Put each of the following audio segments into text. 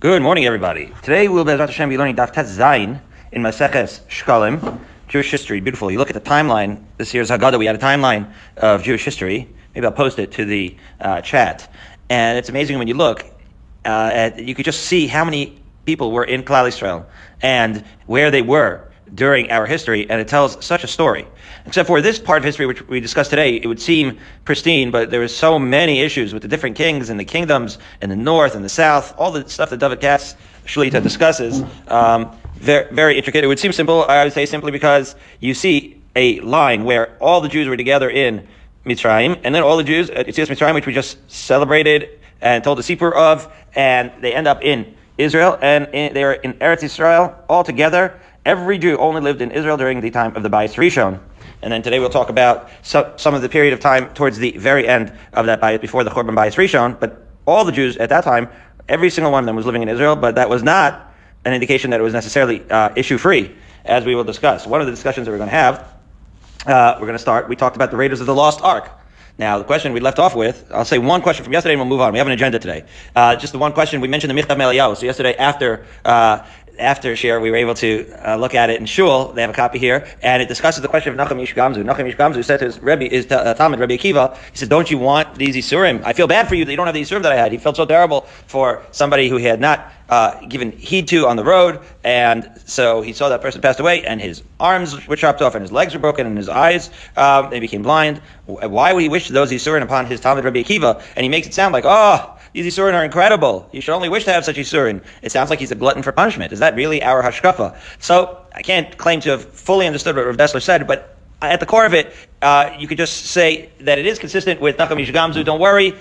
Good morning, everybody. Today we'll be learning Daf Tet Zayin in Maseches Shkalim, Jewish history. Beautiful. You look at the timeline. This year's Haggadah. We had a timeline of Jewish history. Maybe I'll post it to the uh, chat. And it's amazing when you look. Uh, at, you could just see how many people were in Klal Israel and where they were during our history, and it tells such a story. Except for this part of history, which we discussed today, it would seem pristine, but there were so many issues with the different kings and the kingdoms in the north and the south, all the stuff that David Katz Shlita discusses. Um, very, very intricate. It would seem simple, I would say simply because you see a line where all the Jews were together in Mitzrayim, and then all the Jews at Yitzias Mitzrayim, which we just celebrated and told the Sipur of, and they end up in Israel, and in, they are in Eretz Israel all together. Every Jew only lived in Israel during the time of the Bayis Rishon. And then today we'll talk about so, some of the period of time towards the very end of that Bayis, before the Churban Bayis Rishon. But all the Jews at that time, every single one of them was living in Israel, but that was not an indication that it was necessarily uh, issue free, as we will discuss. One of the discussions that we're going to have, uh, we're going to start, we talked about the Raiders of the Lost Ark. Now, the question we left off with, I'll say one question from yesterday and we'll move on. We have an agenda today. Uh, just the one question, we mentioned the Michtav Meliyahu. So yesterday after, uh, after share, we were able to uh, look at it in Shul. They have a copy here, and it discusses the question of Nachum Ish Gamzu. Nachum Ish Gamzu said to his Rebbe, his uh, Talmud, Rebbe Akiva, he said, "Don't you want these Isurim? I feel bad for you that you don't have the Isurim that I had." He felt so terrible for somebody who he had not uh, given heed to on the road, and so he saw that person passed away, and his arms were chopped off, and his legs were broken, and his eyes um, they became blind. Why would he wish those Isurim upon his Talmud, Rebbe Akiva? And he makes it sound like, oh. These Isurin are incredible. You should only wish to have such Isurin. It sounds like he's a glutton for punishment. Is that really our hashkafa? So I can't claim to have fully understood what Rav Dessler said, but at the core of it, uh, you could just say that it is consistent with Nachum Ish Gamzu. Don't worry,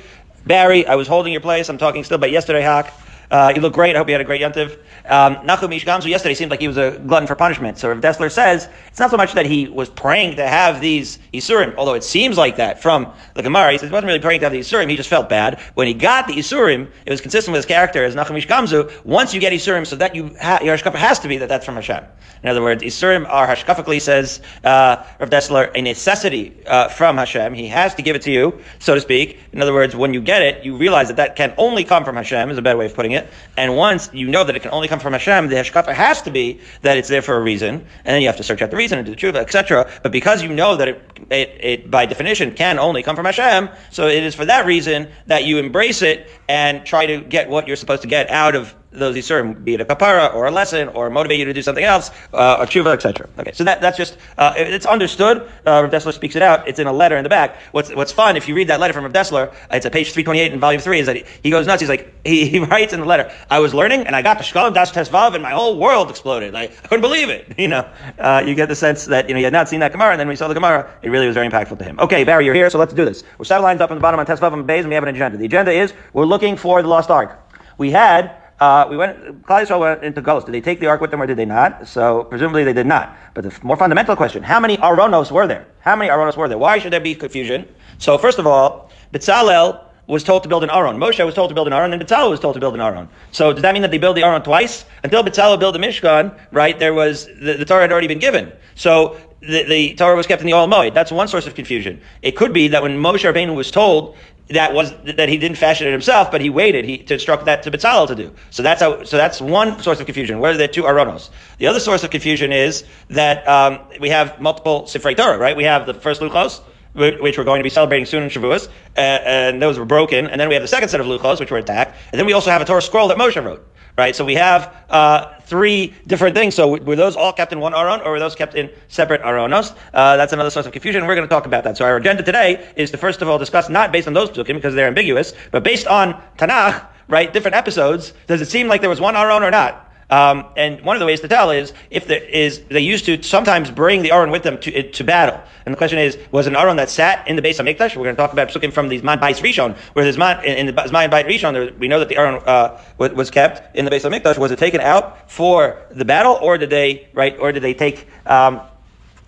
Barry. I was holding your place. I'm talking still about yesterday, Hawk. Uh, you look great. I hope you had a great yontiv. Um, Nachum Ish Gamzu yesterday seemed like he was a glutton for punishment. So Rav Dessler says it's not so much that he was praying to have these Isurim, although it seems like that from the Gemara. He says he wasn't really praying to have the Isurim. He just felt bad. When he got the Isurim, it was consistent with his character as Nachum Ish Gamzu. Once you get Isurim, so that you ha- your hashkafa has to be that that's from Hashem. In other words, Isurim are hashkafically says uh, Rav Dessler a necessity uh, from Hashem. He has to give it to you, so to speak. In other words, when you get it, you realize that that can only come from Hashem. Is a better way of putting it. And once you know that it can only come from Hashem, the hashkafa has to be that it's there for a reason, and then you have to search out the reason and do the tshuva, etc. But because you know that it, it, it, by definition, can only come from Hashem, so it is for that reason that you embrace it and try to get what you're supposed to get out of those Yisurim, be it a kapara or a lesson or motivate you to do something else, uh, a tshuva, etc. Okay, so that, that's just, uh, it's understood. Uh, Rav Dessler speaks it out. It's in a letter in the back. What's, what's fun, if you read that letter from Rav Dessler, it's at page 328 in volume 3, is that he, he goes nuts. He's like, he, he, writes in the letter, I was learning and I got to Shkalim Das Tesvav and my whole world exploded. I, I couldn't believe it. You know, uh, you get the sense that, you know, he had not seen that Gemara and then when he saw the Gemara, it really was very impactful to him. Okay, Barry, you're here, so let's do this. We're seven lines up on the bottom on Tesvav and Bays and we have an agenda. The agenda is, we're looking for the lost ark. We had uh, we went, Klal Yisrael went into Golos. Did they take the ark with them or did they not? So presumably they did not. But the more fundamental question, how many Aronos were there? How many Aronos were there? Why should there be confusion? So first of all, Bezalel was told to build an Aron. Moshe was told to build an Aron, and Bezalel was told to build an Aron. So does that mean that they build the Aron twice? Until Bezalel built the Mishkan, right, there was, the, the Torah had already been given. So the, the Torah was kept in the Oel Moed. That's one source of confusion. It could be that when Moshe Rabbeinu was told that was that he didn't fashion it himself, but he waited he, to instruct that to Bezalel to do. So that's how. So that's one source of confusion. Where are the two Aronos? The other source of confusion is that um, we have multiple Sifrei Torah, right? We have the first Luchos, which we're going to be celebrating soon in Shavuos, uh, and those were broken. And then we have the second set of Luchos, which were attacked. And then we also have a Torah scroll that Moshe wrote right? So we have uh, three different things. So were those all kept in one aron, or were those kept in separate aronos? Uh, that's another source of confusion. We're going to talk about that. So our agenda today is to first of all discuss not based on those psukim because they're ambiguous, but based on Tanakh, right? Different episodes. Does it seem like there was one aron or not? Um, and one of the ways to tell is if there is they used to sometimes bring the Aron with them to, to battle. And the question is, was an Aron that sat in the base of Mikdash? We're going to talk about looking from these Man Bais Rishon, where there's Man in, the Zman Bait Rishon, there, we know that the Aron uh, was, was, kept in the base of Mikdash. Was it taken out for the battle, or did they right, or did they take? Um,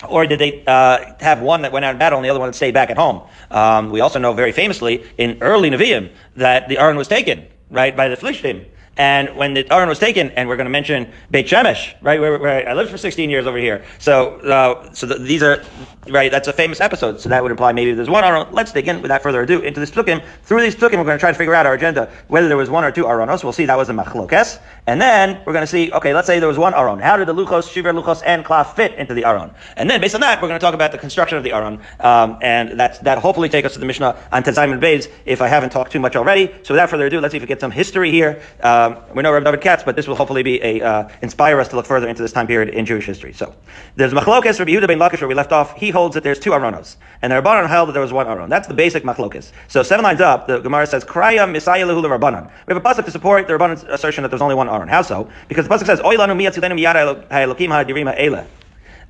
or did they uh, have one that went out in battle and the other one that stayed back at home? Um, we also know very famously in early Nevi'im that the Aron was taken right by the Philistine And when the Aron was taken, and we're going to mention Beit Shemesh, right, where, where I lived for 16 years over here. So, uh, so the, these are, right, that's a famous episode. So that would imply maybe there's one Aron. Let's dig in, without further ado, into this Psukim. Through these Psukim, we're going to try to figure out our agenda, whether there was one or two Aronos. We'll see that was a Machlokes. And then we're going to see, okay, let's say there was one Aron. How did the Luchos, Shiver, Luchos, and Klaf fit into the Aron? And then based on that, we're going to talk about the construction of the Aron. Um, and that's, that hopefully take us to the Mishnah on Tezayim Beis, if I haven't talked too much already. So without further ado, let's see if we get some history here. Um, we know Rabbi David Katz, but this will hopefully be a, uh, inspire us to look further into this time period in Jewish history. So there's Machlokes, Rabbi Yehuda ben Lakish, where we left off. He holds that there's two Aronos. And the Rabbanan held that there was one Aron. That's the basic Machlokes. So seven lines up, the Gemara says, Kraya Misaya Lehula Rabbanan. We have a pasuk to support the Rabbanan's assertion that there's only one Aron. How so? Because the pasuk says.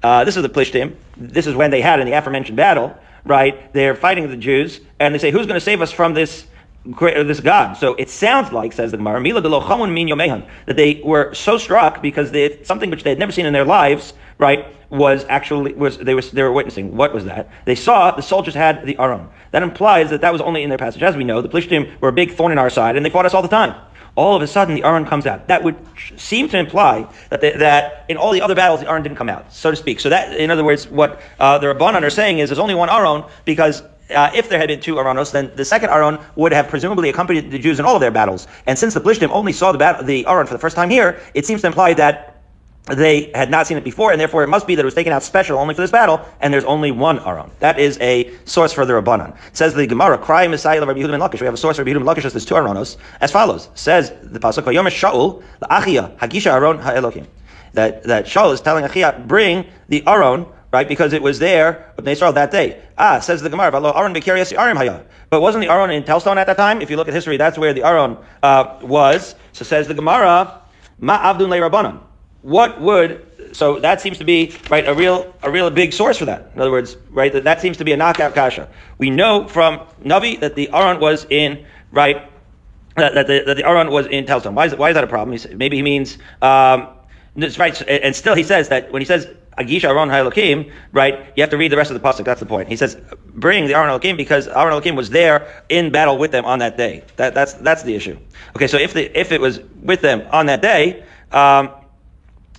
Uh, this is the Plishtim. This is when they had in the aforementioned battle, right? They're fighting the Jews, and they say, who's going to save us from this this God. So it sounds like, says the Gemara, "Mila min yomehan," that they were so struck because they something which they had never seen in their lives, right, was actually was they they were witnessing. What was that? They saw the soldiers had the Aron. That implies that that was only in their passage. As we know, the Plishtim were a big thorn in our side, and they fought us all the time all of a sudden the Aron comes out. That would seem to imply that that in all the other battles the Aron didn't come out, so to speak. So that, in other words, what uh, the Rabbanan are saying is there's only one Aron because uh, if there had been two Aronos, then the second Aron would have presumably accompanied the Jews in all of their battles. And since the Plishtim only saw the, bat- the Aron for the first time here, it seems to imply that they had not seen it before, and therefore it must be that it was taken out special only for this battle, and there's only one Aron. That is a source for the Rabbanan. Says the Gemara, Cry Messiah Rabbi Yehuda ben Lakish. We have a source for Rabbi Yehuda ben Lakish, there's two Aronos, as follows. Says the Pasuk, Yom Shaul, the Achia, Hagisha Aron HaElokim. That, that Shaul is telling Achia, bring the Aron, right, because it was there with Israel that day. Ah, says the Gemara, Aron Bekirias Arim Haya. But wasn't the Aron in Telz Stone at that time? If you look at history, that's where the Aron uh, was. So says the Gemara, Ma Avdun Le what would so that seems to be right a real a real big source for that. In other words, right that, that seems to be a knockout kasha. We know from Navi that the Aron was in right that, that the that the Aron was in Telz Stone. Why is why is that a problem? He, maybe he means um, right, and still he says that when he says Agisha Aron Ha'elokim, right, you have to read the rest of the pasuk. That's the point. He says, bring the Aron Ha'elokim because Aron Ha'elokim was there in battle with them on that day. That, that's that's the issue. Okay, so if the if it was with them on that day. Um,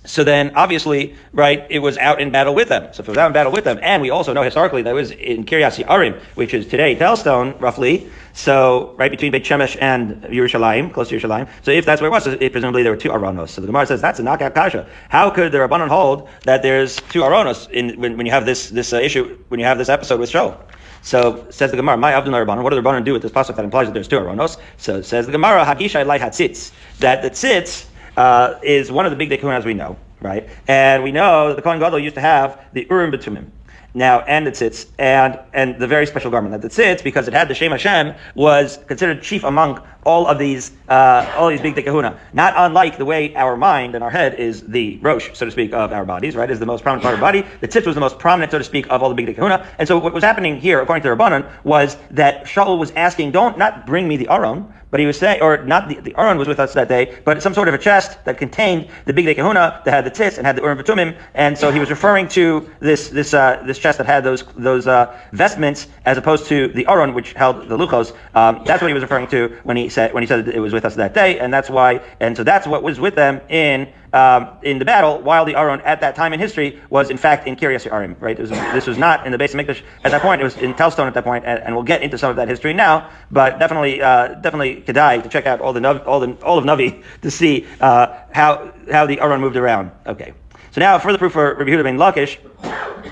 so then, obviously, right, it was out in battle with them. So if it was out in battle with them, and we also know historically that it was in Kiryas Yearim, which is today Telz Stone, roughly. So right between Beit Shemesh and Yerushalayim, close to Yerushalayim. So if that's where it was, it, presumably there were two Aronos. So the Gemara says that's a knockout kasha. How could the Rabbanon hold that there's two Aronos in when, when you have this this uh, issue when you have this episode with Shaul? So says the Gemara, my Abdul Rabbanon, what do the Rabbanon do with this pasuk that implies that there's two Aronos? So says the Gemara, Hagisha Lai Hatzitz, that the tzitz uh, is one of the big as we know, right? And we know that the Kohen Gadol used to have the Urim Betumim. Now, and the tzitz, and, and the very special garment. That the tzitz, because it had the Shem Hashem, was considered chief among all of these, uh, all these bigdei kehuna. Not unlike the way our mind and our head is the rosh, so to speak, of our bodies, right? Is the most prominent part of our body. The tzitz was the most prominent, so to speak, of all the bigdei kehuna. And so what was happening here, according to the Rabbanan, was that Shaul was asking, don't, not bring me the Aron, but he was saying, or not the, the Aron was with us that day, but some sort of a chest that contained the bigdei kehuna that had the tzitz and had the Urim Batumim, and so he was referring to this this uh, this chest that had those those uh, vestments as opposed to the Aron which held the luchos. Um, that's what he was referring to when he said when he said it was with us that day, and that's why, and so that's what was with them in um, in the battle, while the Aron at that time in history was in fact in Kiryas Yearim. right? Was, this was not in the base of Mikdash at that point. It was in Telz Stone at that point, and, and we'll get into some of that history now. But definitely, uh, definitely Kedai to check out all the all the all of Navi to see uh, how how the Aron moved around. Okay. So now further proof for Rabbi Yehuda ben Lakish,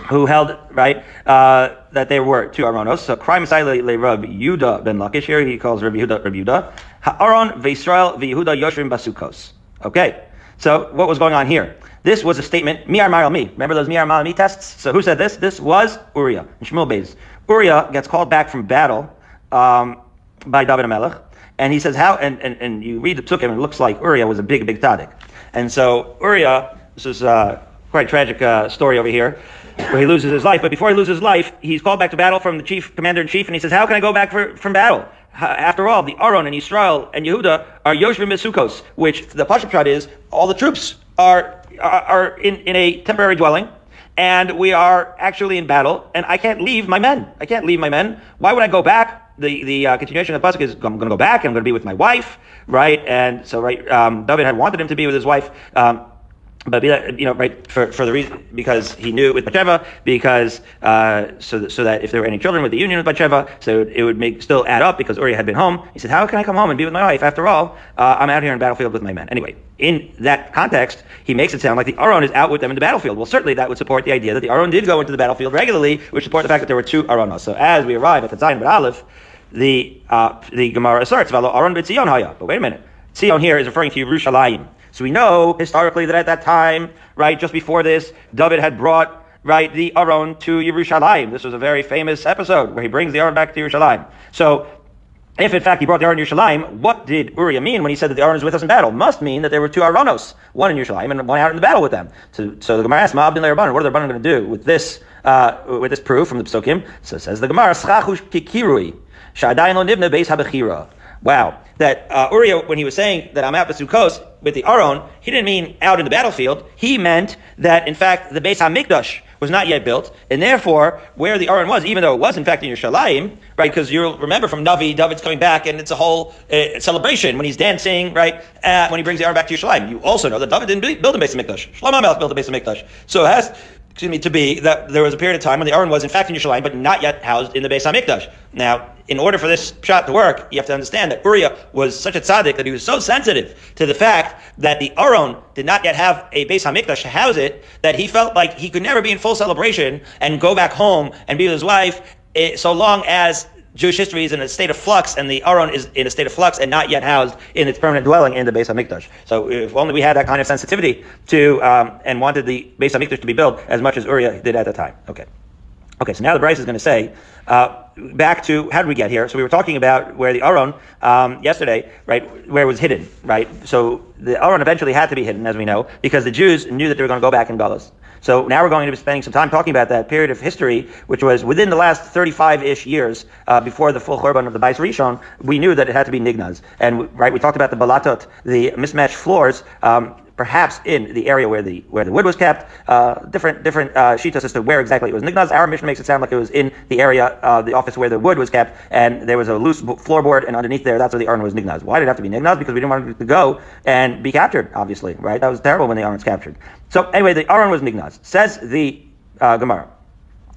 who held right uh, that there were two Aronos. So crime le Rabbi Yehuda ben Lakish here he calls Rabbi Yehuda Rabbi Yehuda Ha'aron ve'Israel ve'Yehuda Yoshrim basukos. Okay. So what was going on here? This was a statement, Miar Maral Mi. Remember those Miar Maral Mi tests? So who said this? This was Uriah and Shmuel Beis. Uriah gets called back from battle um, by David Melech, and he says how, and, and, and you read the Psukim, and it looks like Uriah was a big, big tzaddik. And so Uriah, this is a quite tragic uh, story over here, where he loses his life. But before he loses his life, he's called back to battle from the chief commander in chief, and he says, "How can I go back for, from battle? After all, the Aron and Israel and Yehuda are Yoshvim Mesukos, which the Pashup is all the troops are are in, in a temporary dwelling, and we are actually in battle, and I can't leave my men. I can't leave my men. Why would I go back? The the uh, continuation of the pasuk is I'm going to go back. I'm going to be with my wife, right? And so, right, um, David had wanted him to be with his wife. Um, but you know, right for, for the reason because he knew it with Bathsheba, because uh, so that, so that if there were any children with the union with Bathsheba, so it would make still add up because Uriah had been home. He said, "How can I come home and be with my wife? After all, uh, I'm out here in battlefield with my men." Anyway, in that context, he makes it sound like the Aron is out with them in the battlefield. Well, certainly that would support the idea that the Aron did go into the battlefield regularly, which support the fact that there were two Aronos. So as we arrive at the Zayin but Aleph, the uh, the Gemara asserts, "Aron haya." But wait a minute, Tzion here is referring to Yerushalayim. So we know historically that at that time, right, just before this, David had brought right the Aron to Yerushalayim. This was a very famous episode where he brings the Aron back to Yerushalayim. So if in fact he brought the Aron to Yerushalayim, what did Uriah mean when he said that the Aron is with us in battle? Must mean that there were two Aronos, one in Yerushalayim and one out in the battle with them. So, so the Gemara asks, Ma'abdin Rabbanan, what are the going to do with this, uh, with this proof from the Psukim? So says the Gemara, Schachush kikirui, sha'adayin lo beis habechira. Wow. That uh, Uriah, when he was saying that I'm out with Sukkos with the Aron, he didn't mean out in the battlefield. He meant that, in fact, the Beis HaMikdash was not yet built, and therefore, where the Aron was, even though it was in fact in Yerushalayim, right? Because you'll remember from Navi, David's coming back, and it's a whole uh, celebration when he's dancing, right? Uh, when he brings the Aron back to Yerushalayim. You also know that David didn't build a Beis HaMikdash. Shlomo built a Beis HaMikdash. So it has excuse me, to be that there was a period of time when the Aron was in fact in Yerushalayim, but not yet housed in the Beis Hamikdash. Now, in order for this shot to work, you have to understand that Uriah was such a tzaddik that he was so sensitive to the fact that the Aron did not yet have a Beis Hamikdash to house it that he felt like he could never be in full celebration and go back home and be with his wife eh, so long as Jewish history is in a state of flux, and the Aron is in a state of flux and not yet housed in its permanent dwelling in the Beis Hamikdash. So, if only we had that kind of sensitivity to um, and wanted the Beis Hamikdash to be built as much as Uriah did at the time. Okay. Okay, so now the brayse is going to say, uh, back to how did we get here? So we were talking about where the Aron um, yesterday, right, where it was hidden, right? So the Aron eventually had to be hidden, as we know, because the Jews knew that they were going to go back in Galus. So now we're going to be spending some time talking about that period of history, which was within the last 35-ish years uh, before the full Churban of the Bais Rishon. We knew that it had to be Nignaz, and right, we talked about the balatot, the mismatched floors. Um, perhaps in the area where the where the wood was kept. Uh, different different uh, shitas as to where exactly it was nignaz. Our mission makes it sound like it was in the area, uh, the office where the wood was kept, and there was a loose floorboard, and underneath there, that's where the Aron was nignaz. Why did it have to be nignaz? Because we didn't want it to go and be captured. Obviously, right? That was terrible when the Aron was captured. So anyway, the Aron was nignaz. Says the uh, Gemara,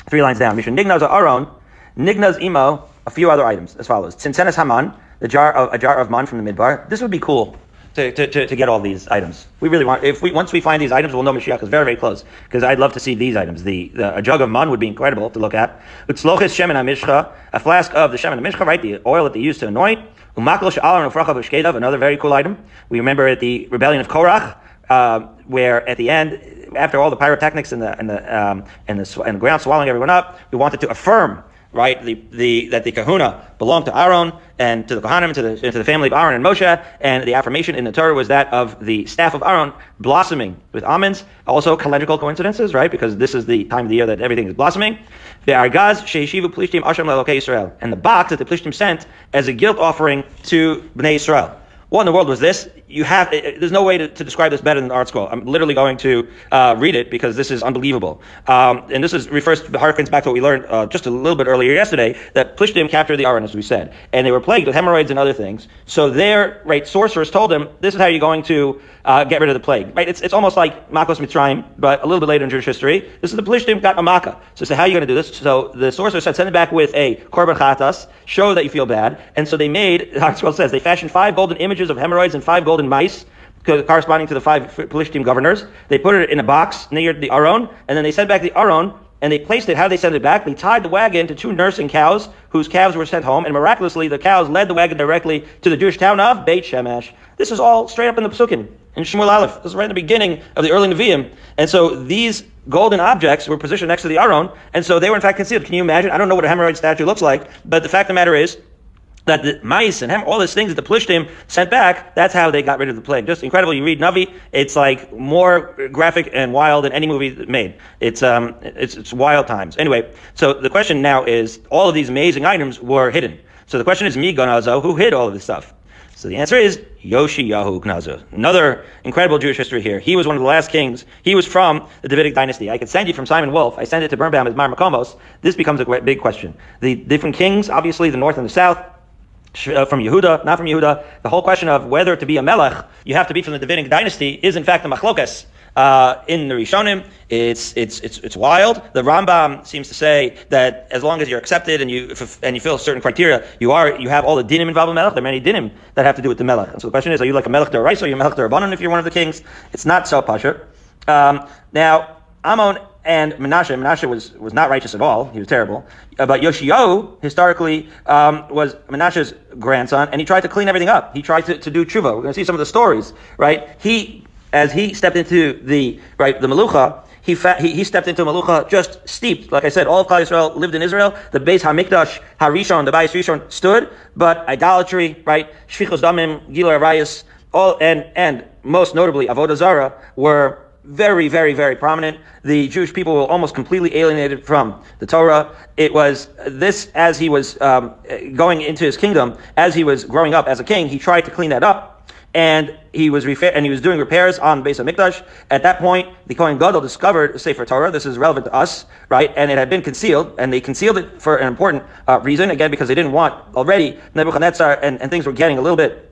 three lines down. Mission nignaz Aron, nignaz imo. A few other items as follows: Tzinsenes Haman, the jar of, a jar of man from the midbar. This would be cool to, to, to, get all these items. We really want, if we, once we find these items, we'll know Mashiach is very, very close. Because I'd love to see these items. The, the, a jug of man would be incredible to look at. Utzlochis shemen amishcha, a flask of the shemen amishcha, right? The oil that they used to anoint. Umakol she'alar nufracha another very cool item. We remember at the rebellion of Korach, uh, where at the end, after all the pyrotechnics and the, and the, um, and the, and the ground swallowing everyone up, we wanted to affirm right? The, the, that the kahuna belonged to Aaron and to the Kohanim, to the, to the family of Aaron and Moshe, and the affirmation in the Torah was that of the staff of Aaron blossoming with almonds. Also calendrical coincidences, right? Because this is the time of the year that everything is blossoming. The argaz sheishivu plishtim asham le'elokei Israel, and the box that the plishtim sent as a guilt offering to Bnei Israel. What in the world was this? You have, there's no way to, to describe this better than ArtScroll. I'm literally going to uh, read it because this is unbelievable. Um, and this is refers harkens back to what we learned uh, just a little bit earlier yesterday, that Plishtim captured the Aron, as we said. And they were plagued with hemorrhoids and other things. So their, right, sorcerers told them, this is how you're going to uh, get rid of the plague. Right? It's, it's almost like Makos Mitzrayim, but a little bit later in Jewish history. This is the Plishtim got a Makkah. So, so how are you going to do this? So the sorcerer said, send it back with a Korban Chatas, show that you feel bad. And so they made, ArtScroll says, they fashioned five golden images images of hemorrhoids and five golden mice corresponding to the five Pelishtim governors. They put it in a box near the Aron, and then they sent back the Aron, and they placed it. How they sent it back? They tied the wagon to two nursing cows, whose calves were sent home, and miraculously the cows led the wagon directly to the Jewish town of Beit Shemesh. This is all straight up in the Psukim, in Shmuel Aleph. This is right in the beginning of the early Nevi'im. And so these golden objects were positioned next to the Aron, and so they were in fact concealed. Can you imagine? I don't know what a hemorrhoid statue looks like, but the fact of the matter is, that the mice and all these things that the Plishtim sent back, that's how they got rid of the plague. Just incredible. You read Navi, it's like more graphic and wild than any movie made. It's, um, it's, it's wild times. Anyway, so the question now is, all of these amazing items were hidden. So the question is, me, Gonazo, who hid all of this stuff? So the answer is Yoshi Yoshiyahu Gnaza. Another incredible Jewish history here. He was one of the last kings. He was from the Davidic dynasty. I could send you from Simon Wolf. I send it to Birnbaum as Mar Makomos. This becomes a great, big question. The different kings, obviously the north and the south, from Yehuda, not from Yehuda. The whole question of whether to be a melech, you have to be from the Davidic dynasty, is in fact a machlokas. Uh, in the Rishonim, it's, it's, it's, it's wild. The Rambam seems to say that as long as you're accepted and you, if, and you fill certain criteria, you are, you have all the dinim involved in melech. There are many dinim that have to do with the melech. And so the question is, are you like a melech deraisa or are you a melech derabanan if you're one of the kings? It's not so pasha. Um, now, Amon and Menashe, Menashe was, was not righteous at all. He was terrible. Uh, but Yoshiyahu, historically, um, was Menashe's grandson, and he tried to clean everything up. He tried to, to do tshuva. We're going to see some of the stories, right? He as he stepped into the right the Malucha, he, fa- he, he stepped into Malucha just steeped. Like I said, all of Klal Yisrael lived in Israel. The base Hamikdash, Harishon, the Bayis Rishon stood, but idolatry, right, Shvichos Damim, Gilor Arayas, all and and most notably Avodah Zarah were very, very, very prominent. The Jewish people were almost completely alienated from the Torah. It was this as he was um, going into his kingdom, as he was growing up as a king, he tried to clean that up and he was refa- and he was doing repairs on the base of Mikdash. At that point, the Kohen Gadol discovered Sefer Torah. This is relevant to us, right? And it had been concealed, and they concealed it for an important uh, reason, again, because they didn't want already Nebuchadnezzar and, and things were getting a little bit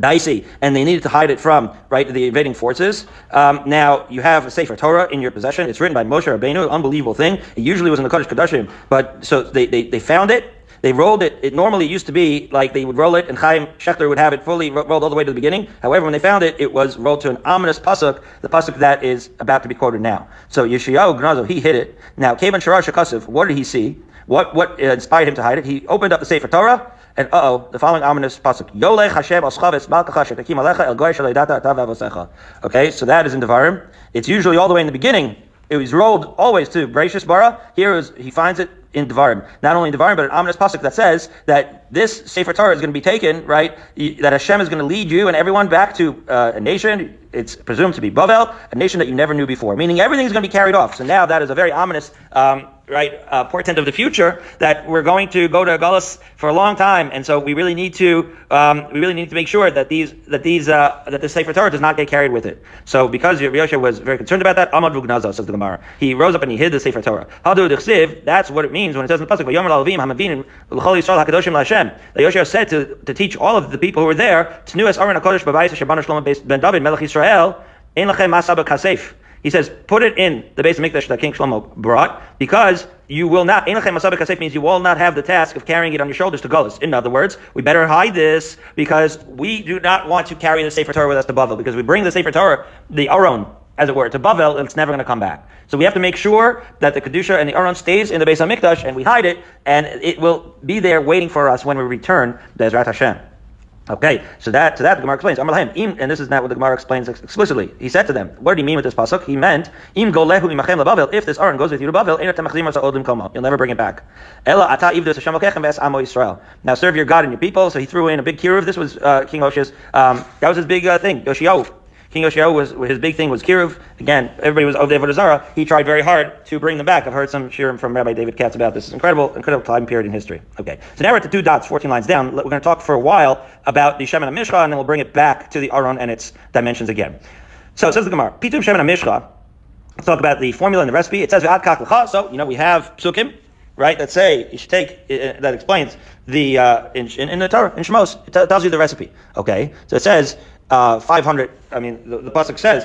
dicey, and they needed to hide it from right the invading forces. Um, now you have a Sefer Torah in your possession. It's written by Moshe Rabbeinu, unbelievable thing. It usually was in the Kodesh Kodashim, but so they, they, they found it they rolled it. It normally used to be like they would roll it, and Chaim Shechter would have it fully rolled all the way to the beginning. However, when they found it, it was rolled to an ominous pasuk, the pasuk that is about to be quoted now. So Yeshayahu Gnazo, he hid it. Now, Kevan Sharash Shakasev, what did he see? What what inspired him to hide it? He opened up the Sefer Torah, and uh oh, the following ominous pasuk: Yolech Hashem Aschavetz Malkacha Shetakim Alecha El Goy Shaleidata Tav Okay, so that is in Devarim. It's usually all the way in the beginning. It was rolled always to Bereshis Bara. Here is he finds it in Devarim. Not only in Devarim, but an ominous pasuk that says that this Sefer Torah is going to be taken, right? That Hashem is going to lead you and everyone back to uh, a nation. It's presumed to be Bavel, a nation that you never knew before. Meaning everything is going to be carried off. So now that is a very ominous um, right, uh, portent of the future that we're going to go to Galus for a long time, and so we really need to um, we really need to make sure that these that these uh, that the Sefer Torah does not get carried with it. So because Yosha was very concerned about that, Amad Vugnaza says the Gemara, he rose up and he hid the Sefer Torah. Hadu Dechsiv, that's what it means when it says in the pasuk, "Vayomer Lavim Hamavinim L'Chol Yisrael Hakadoshim Lashem." That said to, to teach all of the people who were there, "Tnuas Aaron Hakadosh B'Bayis Shabban Shlomo Ben David Melech Yisrael." Ein lachem masaba kasef. He says, put it in the base of Mikdash that King Shlomo brought, because you will not, means you will not have the task of carrying it on your shoulders to Gullus. In other words, we better hide this because we do not want to carry the Sefer Torah with us to Bavel, because we bring the Sefer Torah, the Aron, as it were, to Bavel, it's never going to come back. So we have to make sure that the Kedusha and the Aron stays in the base of Mikdash, and we hide it, and it will be there waiting for us when we return to Ezrat Hashem. Okay, so that to that the Gemara explains. and this is not what the Gemara explains explicitly. He said to them, "What did he mean with this pasuk? He meant im golehu imachem lebavel. If this Aaron goes with you to Bavel, you'll never bring it back. Ella ata amo Yisrael. Now serve your God and your people. So he threw in a big kiruv. This was uh, King Hoshe's. Um, that was his big uh, thing. Yoshiyahu. King Yoshiyahu was his big thing was kiruv. Again, everybody was over Zara. He tried very hard to bring them back. I've heard some shirim from Rabbi David Katz about this. It's incredible, incredible time period in history. Okay, so now we're at the two dots, 14 lines down. We're going to talk for a while about the Shemin Mishcha, and then we'll bring it back to the Aron and its dimensions again. So it says the Gemara, Pitum Shemin Mishcha. Let's talk about the formula and the recipe. It says So you know we have psukim, right? That say you should take uh, that explains the uh, in, in, in, the Torah in Shemos. It t- tells you the recipe. Okay, so it says uh, 500. I mean, the, the pasuk says,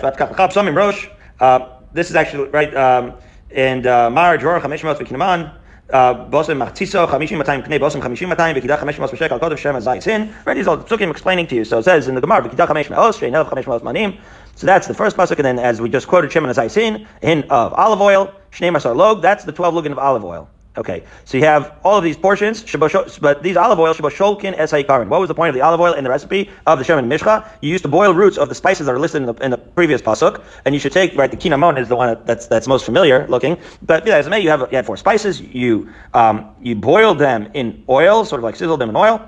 uh, this is actually right. Um, and uh, Mar Dror Chamesh Mos V'Kinaman. Bosem Machtiso Chamishim Matayim Bosem Chamishim Matayim Chameshmos V'Shek Al Shem. Right, these are psukim explaining to you. So it says in the Gemara Chameshmos Manim. So that's the first pasuk, and then as we just quoted Shem in of olive oil. Shnei Masar Log. That's the 12 lugin of olive oil. Okay, so you have all of these portions, but these olive oil, sholkin es haikarin. What was the point of the olive oil in the recipe of the Shemin Mishcha? You used to boil roots of the spices that are listed in the, in the previous pasuk, and you should take right. The kinamon is the one that's that's most familiar looking. But you have you had four spices. You um, you boiled them in oil, sort of like sizzled them in oil,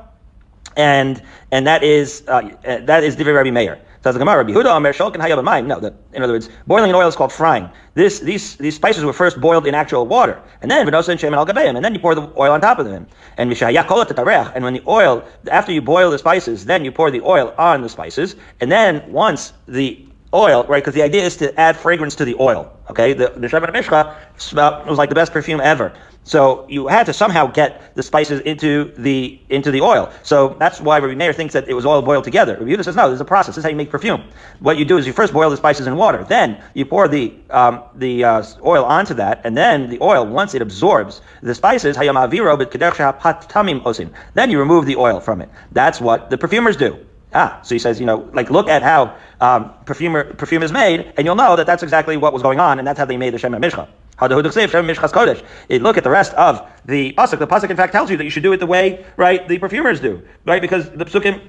and and that is uh, that is Divrei Rabbi Meir. Says the Gemara, Rabbi Huda Omer Shulkin Hayabamayim. No, the, in other words, boiling in oil is called frying. This, these, these spices were first boiled in actual water, and then Venosa and Shemin al and then you pour the oil on top of them. And and when the oil, after you boil the spices, then you pour the oil on the spices, and then once the oil, right? Because the idea is to add fragrance to the oil. Okay, the Shemin Mishcha was like the best perfume ever. So you had to somehow get the spices into the into the oil. So that's why Rabbi Meir thinks that it was all boiled together. Rabbi Yehuda says no, there's a process. This is how you make perfume. What you do is you first boil the spices in water, then you pour the um, the uh, oil onto that, and then the oil once it absorbs the spices, then you remove the oil from it. That's what the perfumers do. Ah, so he says, you know, like look at how um, perfumer, perfume is made, and you'll know that that's exactly what was going on, and that's how they made the Shem Mishcha. Look at the rest of the pasuk. The pasuk, in fact, tells you that you should do it the way, right, the perfumers do, right, because the psukim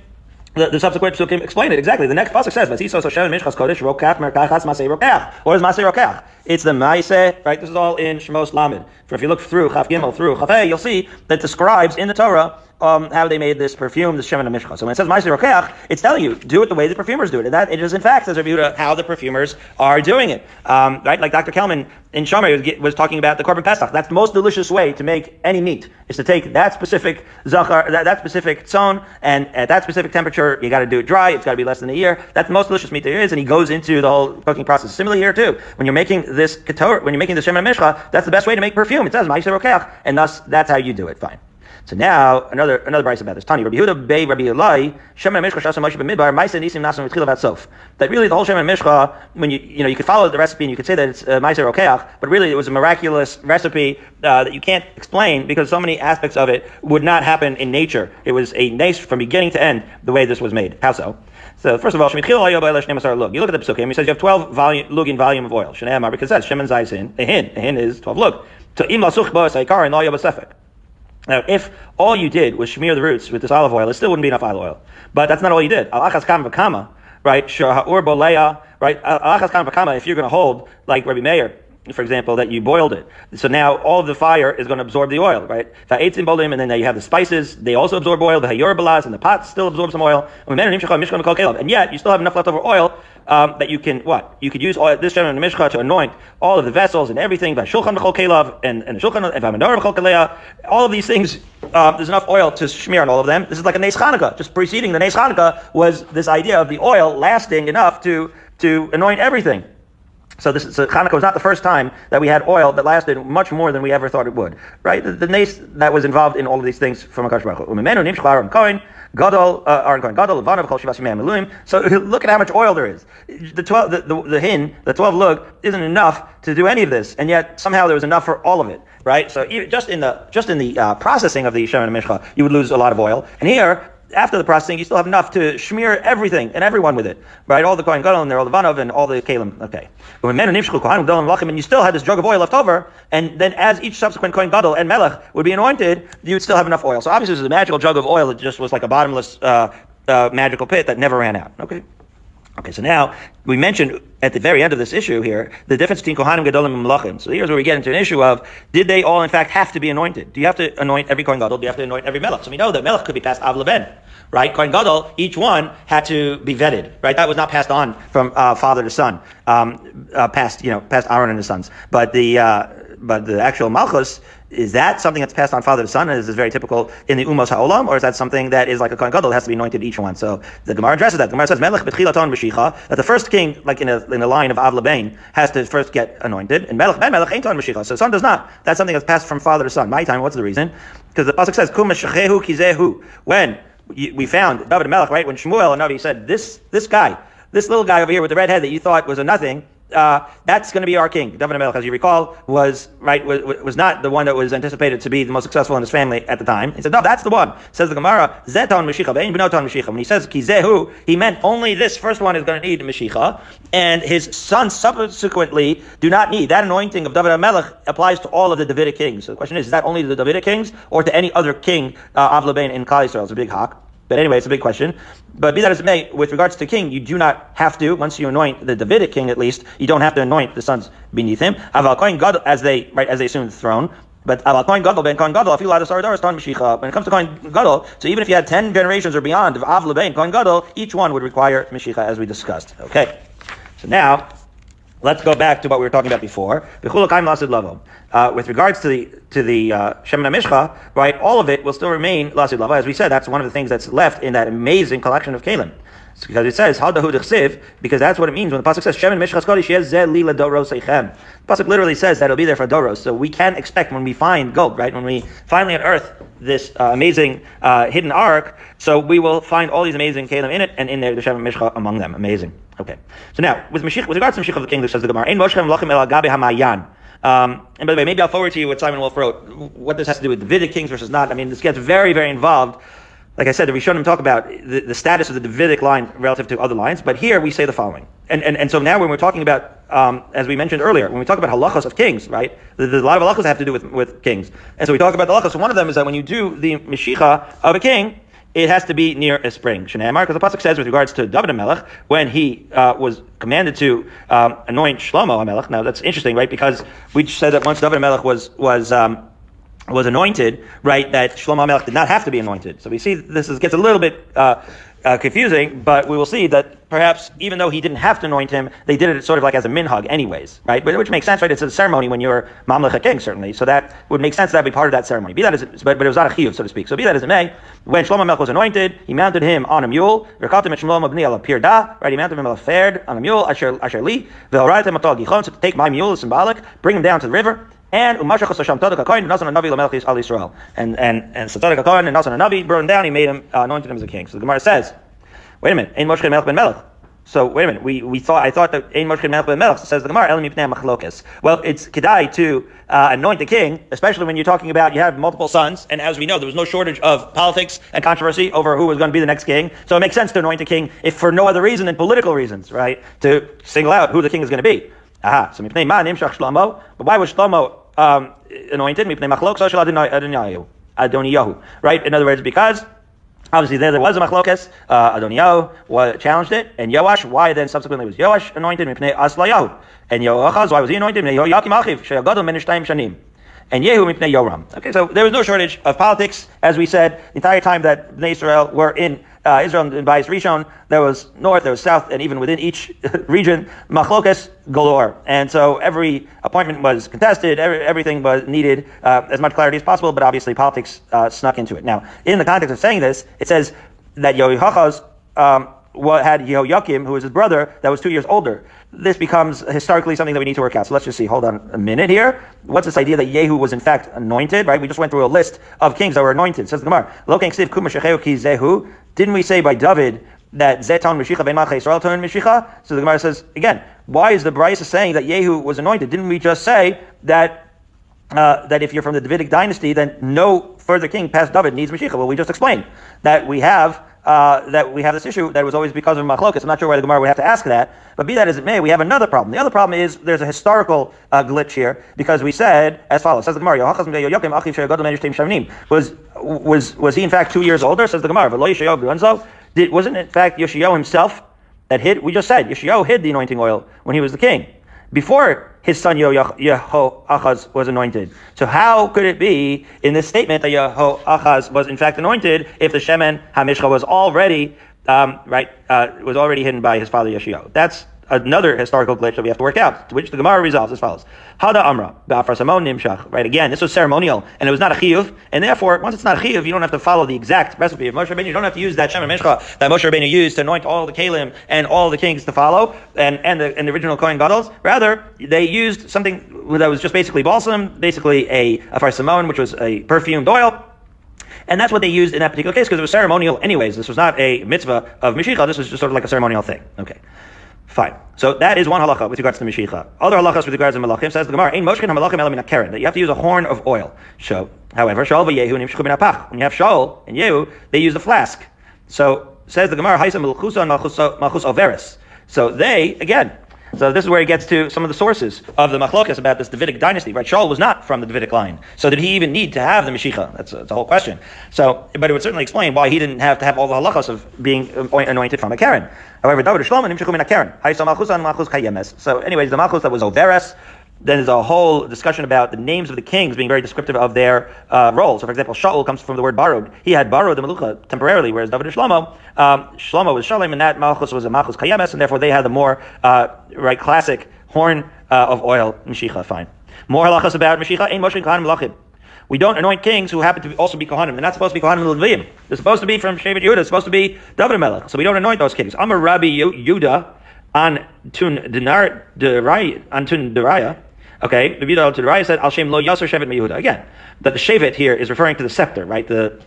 the, the, subsequent psukim explain it exactly. The next pasuk says, "Vasiso Hashem mishchas kodesh rokach merkachas masei rokach." What is masei rokach? It's the maise, right? This is all in Shemos Lamed. For if you look through Chaf Gimel through Chaf you'll see that describes in the Torah um, how they made this perfume, the Shemin Mishcha. So when it says Ma'aser Rokeach, it's telling you, do it the way the perfumers do it. And that it is in fact, says Rabbi how the perfumers are doing it. Um, right? Like Dr. Kelman in Shomer was, was, talking about the Korban Pesach. That's the most delicious way to make any meat, is to take that specific zachar, that, that specific tzon, and at that specific temperature, you gotta do it dry, it's gotta be less than a year. That's the most delicious meat there is, and he goes into the whole cooking process. Similarly here too, when you're making this ketor, when you're making the Shemin Mishcha, that's the best way to make perfume. It says Ma'aser Rokeach, and thus, that's how you do it. Fine. So now another another brayse about this. Tani Rabbi Yehuda Bey Rabbi Elai Shem Mishcha Shasa Moshe B'Midbar Ma'aser Nisim Nasim V'Tchil Sof. That really the whole Shem Mishcha when you you know you could follow the recipe and you could say that it's uh, Rokeach, but really it was a miraculous recipe uh, that you can't explain because so many aspects of it would not happen in nature. It was a nace from beginning to end the way this was made. How so? So first of all, you look at the psukim. He says you have twelve volume, lugin volume of oil. Shnei Amar because that's Zaysin. A hin. A hin is twelve lug. So im lasuch bo saikar and all yabasefek. Now, if all you did was smear the roots with this olive oil, it still wouldn't be enough olive oil. But that's not all you did. Alachas kam v'kama, right? Right? Alachas kam v'kama, if you're going to hold, like Rabbi Meir, for example, that you boiled it. So now all of the fire is going to absorb the oil, right? And then you have the spices, they also absorb oil, the hayur and the pot still absorb some oil. And yet, you still have enough leftover oil um, that you can, what? You could use oil, this in the Mishcha to anoint all of the vessels and everything, and, and shulchan, all of these things, um, there's enough oil to smear on all of them. This is like a Nes Chanukah. Just preceding the Nes Chanukah was this idea of the oil lasting enough to, to anoint everything. So this so Hanukkah was not the first time that we had oil that lasted much more than we ever thought it would. Right? The, the nace that was involved in all of these things from Akash Baruch uh. So look at how much oil there is. The twelve, the, the, the hin, the twelve lug isn't enough to do any of this, and yet somehow there was enough for all of it. Right? So just in the just in the uh, processing of the Shem Mishcha, you would lose a lot of oil. And here after the processing, you still have enough to smear everything and everyone with it, right? All the Kohen Gadol and the Vanov and all the Kalim. Okay. When men and nimshkul kohan gadolim lochim and you still had this jug of oil left over, and then as each subsequent Kohen Gadol and Melech would be anointed, you would still have enough oil. So obviously, this is a magical jug of oil that just was like a bottomless uh, uh, magical pit that never ran out. Okay. Okay, so now we mentioned at the very end of this issue here the difference between Kohanim Gadolim and Malachim. So here's where we get into an issue of did they all in fact have to be anointed? Do you have to anoint every Kohen Gadol? Do you have to anoint every Melech? So we know that Melech could be passed Av Leben, right? Kohen Gadol, each one had to be vetted, right? That was not passed on from uh, father to son, um, uh, past you know past Aaron and his sons, but the uh, but the actual Malchus is that something that's passed on father to son, and is very typical in the Umos Ha'olam, or is that something that is like a Kohen Gadol, that has to be anointed each one? So the Gemara addresses that. The Gemara says, Melech b'tchilaton b'shicha, that the first king, like in a, in a line of Av Labain, has to first get anointed, and Melech ben Melech ain't on b'shicha, so son does not. That's something that's passed from father to son. My time, what's the reason? Because the Pasuk says, Kum kizehu, when we found David Melech, right, when Shmuel and Navi said, this, this guy, this little guy over here with the red head that you thought was a nothing, uh, that's going to be our king. David Melech, as you recall, was right was, was not the one that was anticipated to be the most successful in his family at the time. He said, "No, that's the one." Says the Gemara, "Zeton Mashiach, Benoton Mashiach." When he says Kizehu, he meant only this first one is going to need Mashiach, and his sons subsequently do not need that anointing of David Melech applies to all of the Davidic kings. So the question is, is that only to the Davidic kings or to any other king uh, of Laban in Klal Yisrael? It's a big hawk. But anyway, it's a big question. But be that as it may, with regards to king, you do not have to, once you anoint the Davidic king at least, you don't have to anoint the sons beneath him. Aval as they, right, as they assume the throne, But Ben. When it comes to Kohen Gadol, so even if you had 10 generations or beyond of Av Lebein, Kohen Gadol, each one would require Mashicha as we discussed. Okay. So now, let's go back to what we were talking about before. Uh, with regards to the to the uh, Mishcha, right, all of it will still remain Lasid Lava. As we said, that's one of the things that's left in that amazing collection of Kalim because it says how because that's what it means when the pasuk says Shemin Mishchas Kodesh Yez Lila Doros. The pasuk literally says that it'll be there for Doros. So we can expect when we find gold, right? When we finally unearth this uh, amazing uh, hidden ark, so we will find all these amazing kalim in it, and in there the Shemin Mishcha among them. Amazing. Okay. So now with Mashiach, with regards to Mashiach of the King, says the Gemara, Ein Moshem Lachem El Agabe Hamayan. Um, and by the way, maybe I'll forward to you what Simon Wolf wrote, what this has to do with the Davidic kings versus not. I mean, this gets very, very involved like I said, the Rishonim talk about the, the, status of the Davidic line relative to other lines, but here we say the following. And, and, and so now when we're talking about, um, as we mentioned earlier, when we talk about halachas of kings, right, there's a lot of halachas have to do with, with kings. And so we talk about the halachas. One of them is that when you do the Mashicha of a king, it has to be near a spring. Shneimar, because the pasuk says with regards to David Melech, when he uh, was commanded to um, anoint Shlomo Melech. Now that's interesting, right? Because we said that once David Melech was was um, was anointed, right, that Shlomo Melech did not have to be anointed. So we see this is, gets a little bit uh, uh, confusing, but we will see that perhaps even though he didn't have to anoint him, they did it sort of like as a minhag anyways, right? Which makes sense, right? It's a ceremony when you're mamlech king, certainly. So that would make sense that would be part of that ceremony. Be that as it, but, but it was not a chiyuv, so to speak. So be that as it may, when Shlomo Melech was anointed, he mounted him on a mule. Right? He mounted him on a fared on a mule. Asher asher li. So to take my mule symbolic. Bring him down to the river and Umashach Hashem Tzadok HaKohen, Nasan Navi Lamelchis Al Yisrael. And and and so Tzadok HaKohen and Nasan Navi burned down, he made him, uh, anointed him as a king. So the Gemara says, wait a minute, Ein Moshe Melech ben Melech. So wait a minute, we, we thought I thought that Ein Moshe Melech ben Melech says the Gemara Elim Yipnei Machlokes. Well, it's kedai to uh, anoint the king, especially when you're talking about you have multiple sons, and as we know, there was no shortage of politics and controversy over who was going to be the next king. So it makes sense to anoint the king if for no other reason than political reasons, right? To single out who the king is going to be. Aha. So Mipnei Ma Nimshach Shlomo. But why was Shlomo um, anointed, right? In other words, because obviously there, was a machlokes, uh, Adoniyahu challenged it, and Yoash, why then subsequently was Yoash anointed. And Yoachaz, why was he anointed? And Yehu mipnei Yoram. Okay, so there was no shortage of politics, as we said, the entire time that Israel were in uh, Israel and Bais Rishon, there was north, there was south, and even within each region, machlokas galore. And so every appointment was contested, every, everything was needed uh, as much clarity as possible, but obviously politics uh, snuck into it. Now, in the context of saying this, it says that Yehoachaz um, had Yehoiakim, who was his brother, that was two years older. This becomes historically something that we need to work out. So let's just see. Hold on a minute here. What's this idea that Yehu was in fact anointed? Right? We just went through a list of kings that were anointed. Says the Gemara. Didn't we say by David that Zetan Meshicha Ben Malchai Yisrael Ton Meshicha? So the Gemara says again. Why is the Brisa saying that Yehu was anointed? Didn't we just say that uh, that if you're from the Davidic dynasty, then no further king past David needs Mashiach. Well, we just explained that we have uh, that we have this issue that was always because of machlokas. I'm not sure why the Gemara would have to ask that, but be that as it may, we have another problem. The other problem is there's a historical uh, glitch here because we said as follows: Says the Gemara, was was was he in fact two years older? Says the Gemara, did wasn't in fact Yoshio himself that hid? We just said Yoshio hid the anointing oil when he was the king before his son Yehoachaz was anointed. So how could it be in this statement that Yehoachaz was in fact anointed if the Shemen Hamishcha was already um, right uh, was already hidden by his father Yeshio? That's another historical glitch that we have to work out, to which the Gemara resolves as follows. Hada Amra, Ba'afrasamon Nimshach. Right, again, this was ceremonial, and it was not a chiyuv, and therefore, once it's not a chiyuv, you don't have to follow the exact recipe of Moshe Rabbeinu. You don't have to use that Shem Mishcha that Moshe Rabbeinu used to anoint all the Kalim and all the kings to follow, and, and, the, and the original Kohen Gadol. Rather, they used something that was just basically balsam, basically a, a farsamon, which was a perfumed oil, and that's what they used in that particular case because it was ceremonial anyways. This was not a mitzvah of Mashiach. This was just sort of like a ceremonial thing. Okay. Fine. So that is one halacha with regards to Mashiach. Other halachas with regards to Malachim says the Gemara, Ein Moshkin HaMalachim Elam Keren, that you have to use a horn of oil. So, however, Shaul v'Yehu nimshchu bin apach. When you have Shaul and Yehu, they use the flask. So, says the Gemara, Haisa Malchusa and Malchus Overis. So they, again, so this is where he gets to some of the sources of the machlokas about this Davidic dynasty. Right? Shaul was not from the Davidic line. So did he even need to have the Mashiach? That's a, that's a whole question. So, but it would certainly explain why he didn't have to have all the halachas of being um, anointed from a Karen. However, David Shlomo nimshechu min a Karen. So anyways, the malchus that was Overes, then there's a whole discussion about the names of the kings being very descriptive of their uh, role. So, for example, Shaul comes from the word borrowed. He had borrowed the Melucha temporarily, whereas David and Shlomo, um, Shlomo was Shalem, and that Malchus was a Malchus Kayemes, and therefore they had the more uh, right classic horn uh, of oil, Mashiach, fine. More halachas about Mashiach, Ein Moshe Kahanim Lachim. We don't anoint kings who happen to also be Kohanim. They're not supposed to be Kohanim Levim. They're supposed to be from Shevet Yehuda. They're supposed to be David Melech. So we don't anoint those kings. Amar Rabbi Yehuda on Tun Dinar Deraya, on Deraya. Okay, Rabbi Yehuda to Deraya said, Al Shem Lo Yasser Shevet Yehuda. Again, that the Shevet here is referring to the scepter, right? The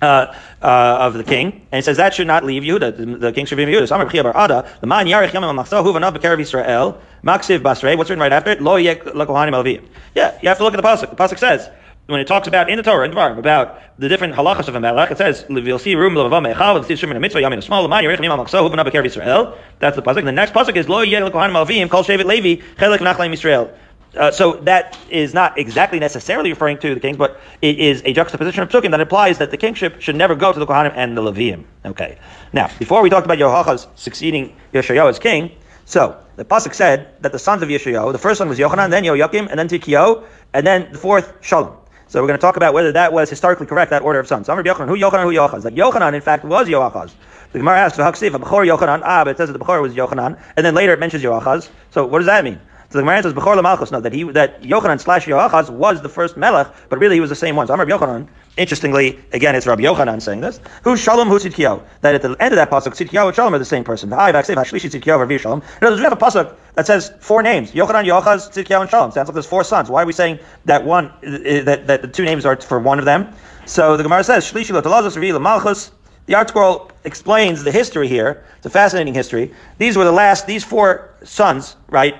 uh, uh, of the king, and it says that should not leave Yehuda. The, the king should be Yehuda. So Amar Bar Ada, the man Yarich Yamim Machzah Huvanav B'Kerev Yisrael Maksiv Basrei. What's written right after it? Lo Yek Lakohanim Alviyim. Yeah, you have to look at the pasuk. The pasuk says when it talks about in the Torah in Dvarim about the different halachas of a melech, it says you'll see room lavavam echal with the mitzvah yamin small man yerich nimal makso huvna b'ker Israel. That's the pasuk. The next pasuk is lo yel kohanim alvim kol shevet levi chelik nachlaim Israel. Uh, so that is not exactly necessarily referring to the kings, but it is a juxtaposition of psukim that implies that the kingship should never go to the Kohanim and the Leviim. Okay. Now, before we talked about Yehoachaz succeeding Yoshiyahu as king, so the pasuk said that the sons of Yoshiyahu, the first one was Yochanan, then Yoakim, and then Tikio, and then the fourth Shalom. So we're going to talk about whether that was historically correct, that order of sons. So, Yochanan, who Yochanan, who Yochaz? Like Yochanan, in fact, was Yoachaz. The Gemara asks, "Haksiv Bechor Yochanan." Ah, but it says that the Bechor was Yochanan, and then later it mentions Yoachaz. So what does that mean? So the Gemara says Bechor Lamalchus. No, that he that Yochanan slash Yoachaz was the first Melech, but really he was the same one. So Amar Yochanan. Interestingly, again, it's Rabbi Yochanan saying this. Who's Shalom? Who's Tzidkiyahu? That at the end of that pasuk, Tzidkiyahu and Shalom are the same person. In other words, we have a pasuk that says four names: Yochanan, Yoachaz, Tzidkiyahu, and Shalom. Sounds like there's four sons. Why are we saying that one eh, that, that the two names are for one of them? So the Gemara says Shlishi Lotalazos Revi Malchus. The ArtScroll explains the history here. It's a fascinating history. These were the last, these four sons, right,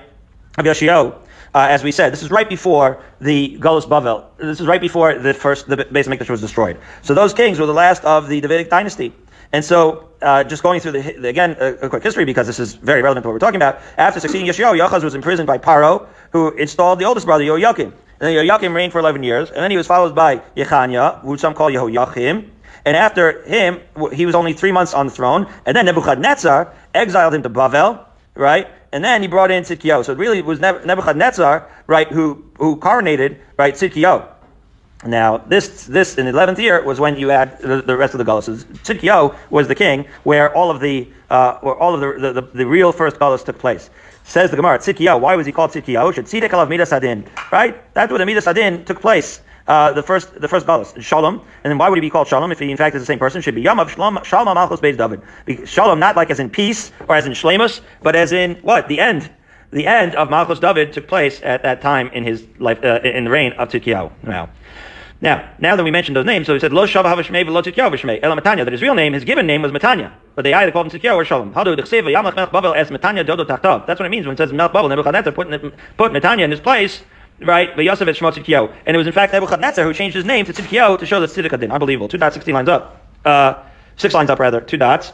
of Yoshiyahu, uh, as we said, this is right before the Galus Bavel. This is right before the first the base Mikdash was destroyed. So those kings were the last of the Davidic dynasty. And so, uh, just going through the, again a, a, quick history because this is very relevant to what we're talking about. After succeeding Yoshiyahu, Yochaz was imprisoned by Paro, who installed the oldest brother Yoakim. And then Yoakim reigned for 11 years, and then he was followed by Yechanya, who some call Yehoiachim. And after him, he was only three months on the throne. And then Nebuchadnezzar exiled him to Bavel, right? And then he brought in Tzidkiyahu. So it really was Nebuchadnezzar, right, who, who coronated, right, Tzidkiyahu. Now, this, this in the 11th year was when you add the, the rest of the Gullus. Tzidkiyahu was the king where all of the, uh, where all of the, the, the, the real first Gullus took place. Says the Gemara, Tzidkiyahu, why was he called Tzidkiyahu? Should Tzidek Midas HaDin, right? That's where the Midas HaDin took place uh, the first the first galus, Shalom. And then why would he be called Shalom if he in fact is the same person? Should be Yamav Shalom Shalom Malchus Beis David. Shalom not like as in peace or as in Shlemus, but as in what? The end. The end of Malchus David took place at that time in his life uh, in the reign of Tzidkiyahu. Now. Now, now that we mentioned those names, so he said, Lo Shava Havashmei V'lo Tzidkiyahu V'shmei, Ela Matanya, that his real name, his given name was Matanya. But they either called him Tzidkiyahu or Shalom. Hadu D'chseva Yamach Melch Bavel Es Matanya Dodo Tachtav. That's what it means when it says Melch Bavel, Nebuchadnezzar put, put Matanya in his place, right? The Yosef Shmo Tzidkiyahu. And it was in fact Nebuchadnezzar who changed his name to Tzidkiyahu to show that Tzidkah did. Unbelievable. Two dots, 16 lines up. Uh, six lines up rather, two dots.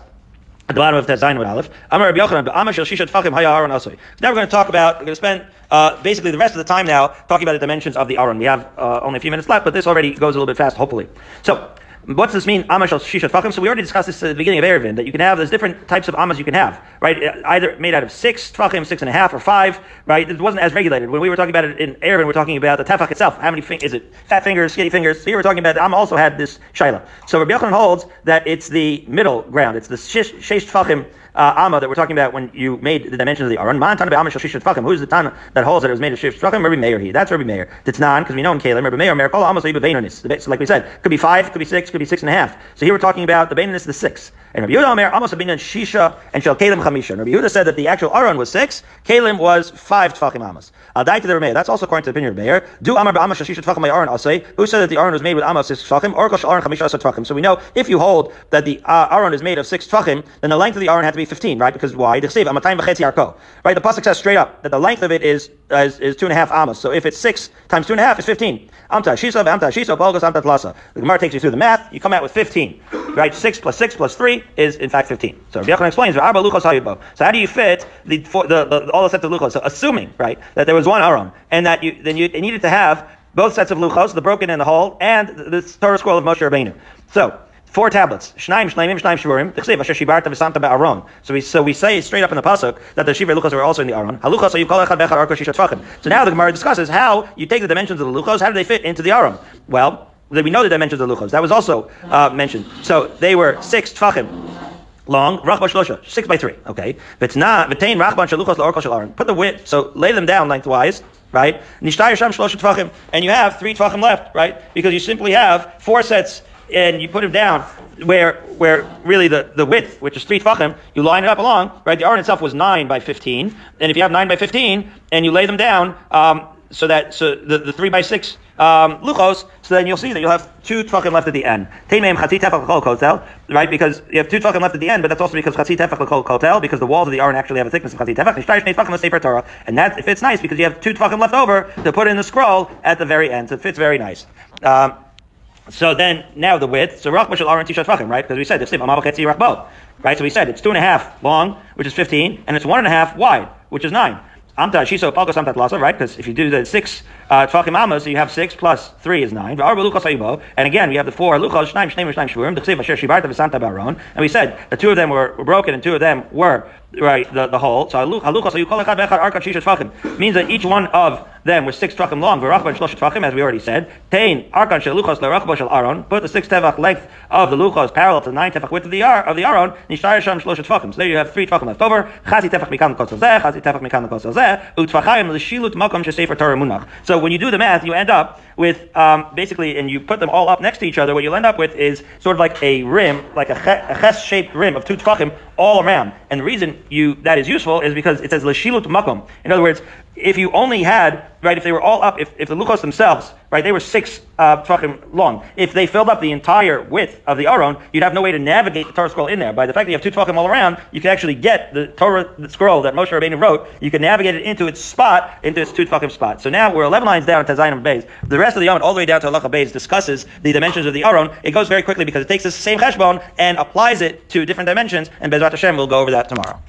At the bottom of that Zayin with Aleph. Amar Rabbi Yochanan, Amar Shel Fachim Haya Aron Asoi. Now we're going to talk about, we're going to spend uh, basically the rest of the time now talking about the dimensions of the Aron. We have uh, only a few minutes left, but this already goes a little bit fast, hopefully. So, What's this mean? Amash al. So we already discussed this at the beginning of Eruvin that you can have. There's different types of amas you can have, right? Either made out of six tefachim, six and a half, or five, right? It wasn't as regulated. When we were talking about it in Eruvin, we're talking about the tefach itself. How many fingers is it? Fat fingers, skinny fingers. So here we're talking about. Am also had this shaila. So Rabbi Yochanan holds that it's the middle ground. It's the sheish tefachim uh, Amma that we're talking about when you made the dimensions of the Aron. Man Tana Be'amah Shoshishat Tfachim. Who's the Tana that holds that it was made of Shish Tfachim? Rabbi Meir. He. That's Rabbi Meir. Titnan, because we know in Keilim, Rabbi Meir, Meir Kol Amos. So like we said, could be five, could be six, could six and a half. So here we're talking about the Beinonis, the six. And Rabbi Yehuda Omer, Amos Abinyan Shisha, and Shel Keilim Chamisha. And Rabbi Yehuda said that the actual Aron was six, Keilim was five Tfachim Amos. I'll die to the Rabbi That's also according to the opinion of Meir. Do Amar Ba'amah Shisha Tfachim by Aron say Who said that the Aron was made with Amos six Tfachim? Or Kosh Aron Chamisha Tfachim. So we know if you hold that the uh, Aron is made of six Tfachim, then the length of the Aron had to be 15, right? Because why? Right? The pasuk says straight up that the length of it is is, is two and a half amos. So if it's six times two and a half, it's fifteen. Amta shisa amta shisa balgas amta tlasa. The Gemara takes you through the math. You come out with fifteen. Right? Six plus six plus three is in fact fifteen. So Rabbi Yochanan explains. So how do you fit the, for, the, the all the sets of luchos? So assuming right that there was one aron and that you then you needed to have both sets of luchos, the broken and the whole, and the Torah scroll of Moshe Rabbeinu. So four tablets. So we, so we say straight up in the pasuk that the shiva luchos were also in the aron. You call. So now the Gemara discusses how you take the dimensions of the luchos, how do they fit into the aron? Well, we know the dimensions of the luchos. That was also uh, mentioned. So they were six tvachim long, six by three. Okay, not v'tein rachban shaluchos laorkol shel aron. Put the width, so lay them down lengthwise, right? And you have three tvachim left, right? Because you simply have four sets, and you put them down where where really the, the width, which is three tvachim, you line it up along, right? The aron itself was nine by fifteen, and if you have nine by fifteen, and you lay them down, um, so that so the, the three by six um, luchos, so then you'll see that you'll have two tefachim left at the end. L'kol kotel, right? Because you have two tefachim left at the end, but that's also because chatzi tefach l'kol kotel, because the walls of the aron actually have a thickness of chatzi tefach. Tefachim Torah, and that it fits nice because you have two tefachim left over to put in the scroll at the very end. So it fits very nice. Um, so then, now the width, so Rach Mashal Aron Tishat Tvachim, right? Because we said, right? So we said it's two and a half long, which is 15, and it's one and a half wide, which is 9. Amta Shiso Palkos Amtat Lasa, right? Because if you do the six uh, so you have six plus three is nine. And again, we have the four Luchos Shvurim. The Asher Shibarta Baron. And we said the two of them were, were broken and two of them were right the, the whole. So Haluchos, so you call it Arkat Shisha Tvachim means that each one of them was six tvachim long. V'rachban shlosh tvachim, as we already said. Tein arkan shel luchos lerachba shel aron. Put the six tefach length of the luchos parallel to the nine tefach width of the ar of the aron. Nishtar sham shlosh. So there you have three tvachim left over. Chazi tefach mikan kosel zeh. Chazi tefach mikan kosel zeh. Utvachayim l'shilut makom shesefer Torah munach. So when you do the math, you end up with um, basically, and you put them all up next to each other. What you'll end up with is sort of like a rim, like a, ches shaped rim of two tvachim all around. And the reason you that is useful is because it says l'shilut makom. In other words, if you only had, right, if they were all up, if, if the luchos themselves, right, they were six uh, long. If they filled up the entire width of the aron, you'd have no way to navigate the Torah scroll in there. By the fact that you have two tefachim all around, you can actually get the Torah the scroll that Moshe Rabbeinu wrote. You can navigate it into its spot, into its two tefachim spot. So now we're 11 lines down to Zayin Beis. The rest of the aron, all the way down to Halacha Beis, discusses the dimensions of the aron. It goes very quickly because it takes the same cheshbon and applies it to different dimensions. And Bezrat Hashem, we'll go over that tomorrow.